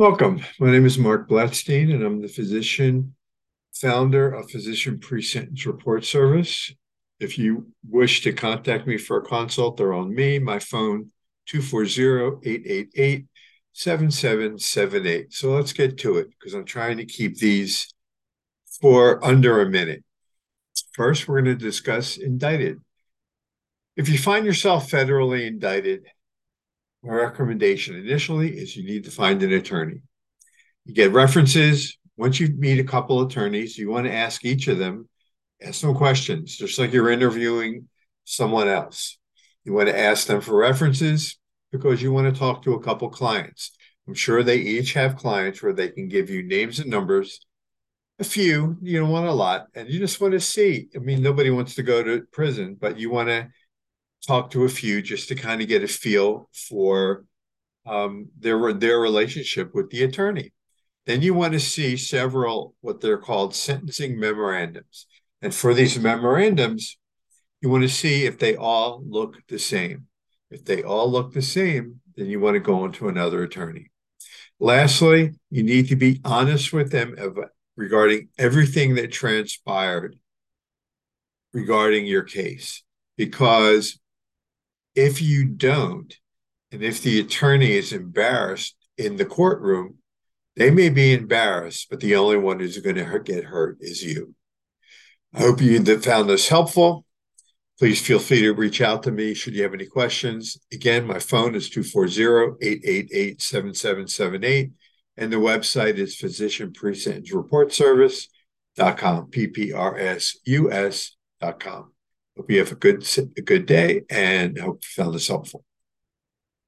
Welcome. My name is Marc Blatstein, and I'm the physician founder of Physician Pre-Sentence Report Service. If you wish to contact me for a consult, they're on me. My phone, 240-888-7778. So let's get to it because I'm trying to keep these for under a minute. First, we're going to discuss indicted. If you find yourself federally indicted, my recommendation initially is you need to find an attorney. You get references. Once you meet a couple attorneys, you want to ask each of them, ask them questions, just like you're interviewing someone else. You want to ask them for references because you want to talk to a couple clients. I'm sure they each have clients where they can give you names and numbers. A few, you don't want a lot, and you just want to see. I mean, nobody wants to go to prison, but you want to talk to a few just to kind of get a feel for um, their their relationship with the attorney. Then you want to see several what they're called sentencing memorandums, and for these memorandums, you want to see if they all look the same. If they all look the same, then you want to go on to another attorney. Lastly, you need to be honest with them regarding everything that transpired regarding your case because if you don't, and if the attorney is embarrassed in the courtroom, they may be embarrassed, but the only one who's going to get hurt is you. I hope you found this helpful. Please feel free to reach out to me should you have any questions. Again, my phone is 240-888-7778, and the website is Physician Pre-Sentence Report Service.com, P-P-R-S-U-S.com. Hope you have a good a good day and hope you found this helpful.